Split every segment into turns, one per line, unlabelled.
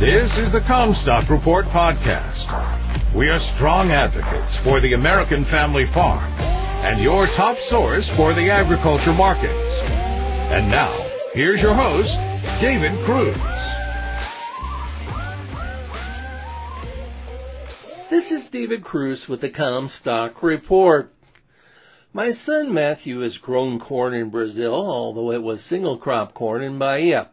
This is the Commstock Report podcast. We are strong advocates for the American family farm and your top source for the agriculture markets. And now, here's your host, David Kruse.
This is David Kruse with the Commstock Report. My son Matthew has grown corn in Brazil, although it was single crop corn in Bahia.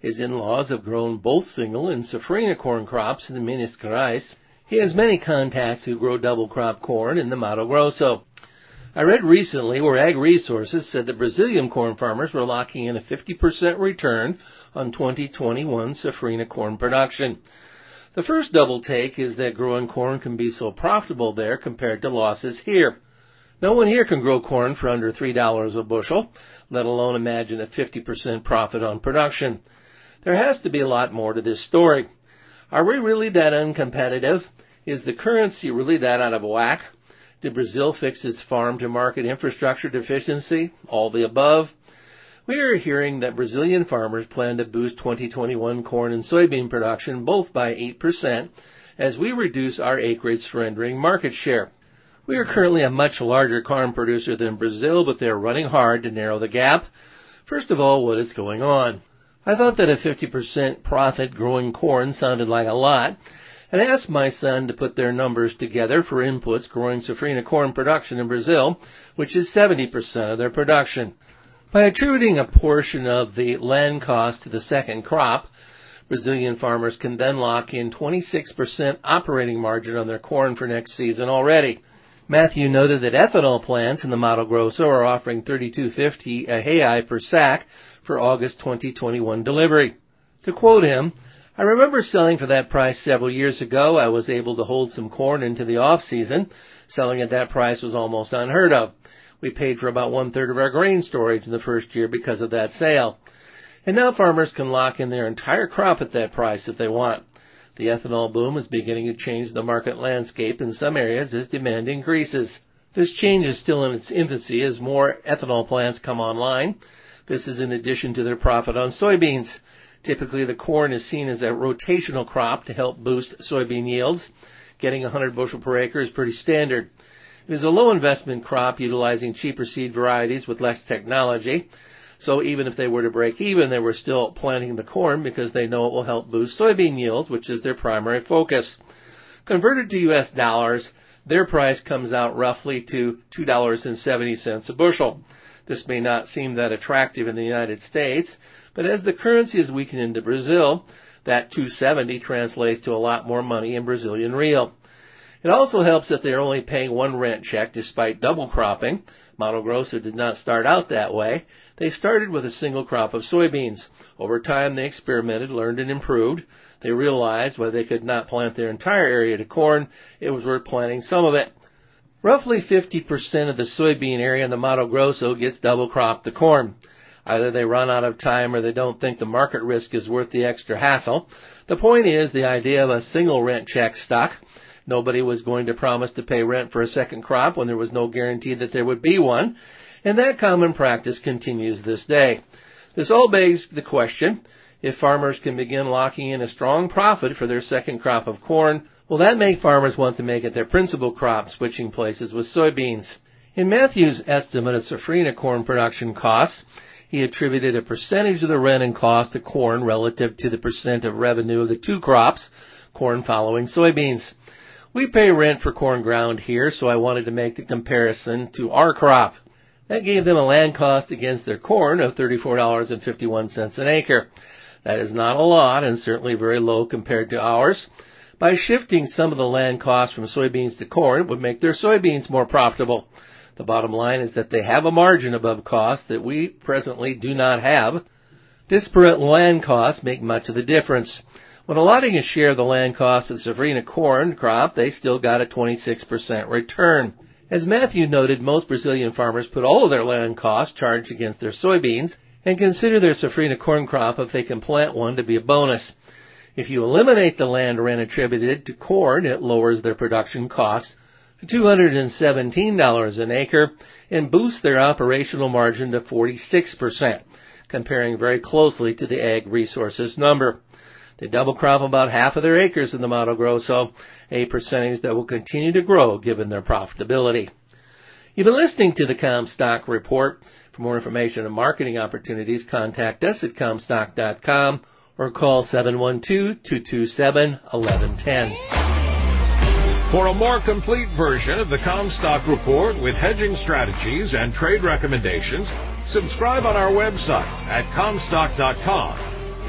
His in-laws have grown both single and safrinha corn crops in the Minas Gerais. He has many contacts who grow double crop corn in the Mato Grosso. I read recently where Ag Resources said that Brazilian corn farmers were locking in a 50% return on 2021 safrinha corn production. The first double take is that growing corn can be so profitable there compared to losses here. No one here can grow corn for under $3 a bushel, let alone imagine a 50% profit on production. There has to be a lot more to this story. Are we really that uncompetitive? Is the currency really that out of whack? Did Brazil fix its farm to market infrastructure deficiency? All the above? We are hearing that Brazilian farmers plan to boost 2021 corn and soybean production both by 8% as we reduce our acreage surrendering market share. We are currently a much larger corn producer than Brazil, but they are running hard to narrow the gap. First of all, what is going on? I thought that a 50% profit growing corn sounded like a lot, and asked my son to put their numbers together for inputs growing safrinha corn production in Brazil, which is 70% of their production. By attributing a portion of the land cost to the second crop, Brazilian farmers can then lock in 26% operating margin on their corn for next season already. Matthew noted that ethanol plants in the Mato Grosso are offering 32.50 reais per sack for August 2021 delivery. To quote him, I remember selling for that price several years ago. I was able to hold some corn into the off season. Selling at that price was almost unheard of. We paid for about one third of our grain storage in the first year because of that sale. And now farmers can lock in their entire crop at that price if they want. The ethanol boom is beginning to change the market landscape in some areas as demand increases. This change is still in its infancy as more ethanol plants come online. This is in addition to their profit on soybeans. Typically the corn is seen as a rotational crop to help boost soybean yields. Getting 100 bushel per acre is pretty standard. It is a low investment crop utilizing cheaper seed varieties with less technology. So even if they were to break even, they were still planting the corn because they know it will help boost soybean yields, which is their primary focus. Converted to US dollars, their price comes out roughly to $2.70 a bushel. This may not seem that attractive in the United States, but as the currency is weakened into Brazil, that 270 translates to a lot more money in Brazilian real. It also helps that they're only paying one rent check despite double cropping. Mato Grosso did not start out that way. They started with a single crop of soybeans. Over time, they experimented, learned, and improved. They realized while they could not plant their entire area to corn, it was worth planting some of it. Roughly 50% of the soybean area in the Mato Grosso gets double cropped to corn. Either they run out of time or they don't think the market risk is worth the extra hassle. The point is the idea of a single rent check stuck. Nobody was going to promise to pay rent for a second crop when there was no guarantee that there would be one and that common practice continues this day. This all begs the question, if farmers can begin locking in a strong profit for their second crop of corn, will that make farmers want to make it their principal crop, switching places with soybeans? In Matthew's estimate of safrinha corn production costs, he attributed a percentage of the rent and cost to corn relative to the percent of revenue of the two crops, corn following soybeans. We pay rent for corn ground here, so I wanted to make the comparison to our crop. That gave them a land cost against their corn of $34.51 an acre. That is not a lot and certainly very low compared to ours. By shifting some of the land costs from soybeans to corn, it would make their soybeans more profitable. The bottom line is that they have a margin above cost that we presently do not have. Disparate land costs make much of the difference. When allotting a share of the land cost of the Safrinha corn crop, they still got a 26% return. As Matthew noted, most Brazilian farmers put all of their land costs charged against their soybeans and consider their safrinha corn crop if they can plant one to be a bonus. If you eliminate the land rent attributed to corn, it lowers their production costs to $217 an acre and boosts their operational margin to 46%, comparing very closely to the Ag Resources number. They double crop about half of their acres in the Mato Grosso, a percentage that will continue to grow given their profitability. You've been listening to the Commstock Report. For more information and marketing opportunities, contact us at commstock.com or call 712-227-1110.
For a more complete version of the Commstock Report with hedging strategies and trade recommendations, subscribe on our website at Commstock.com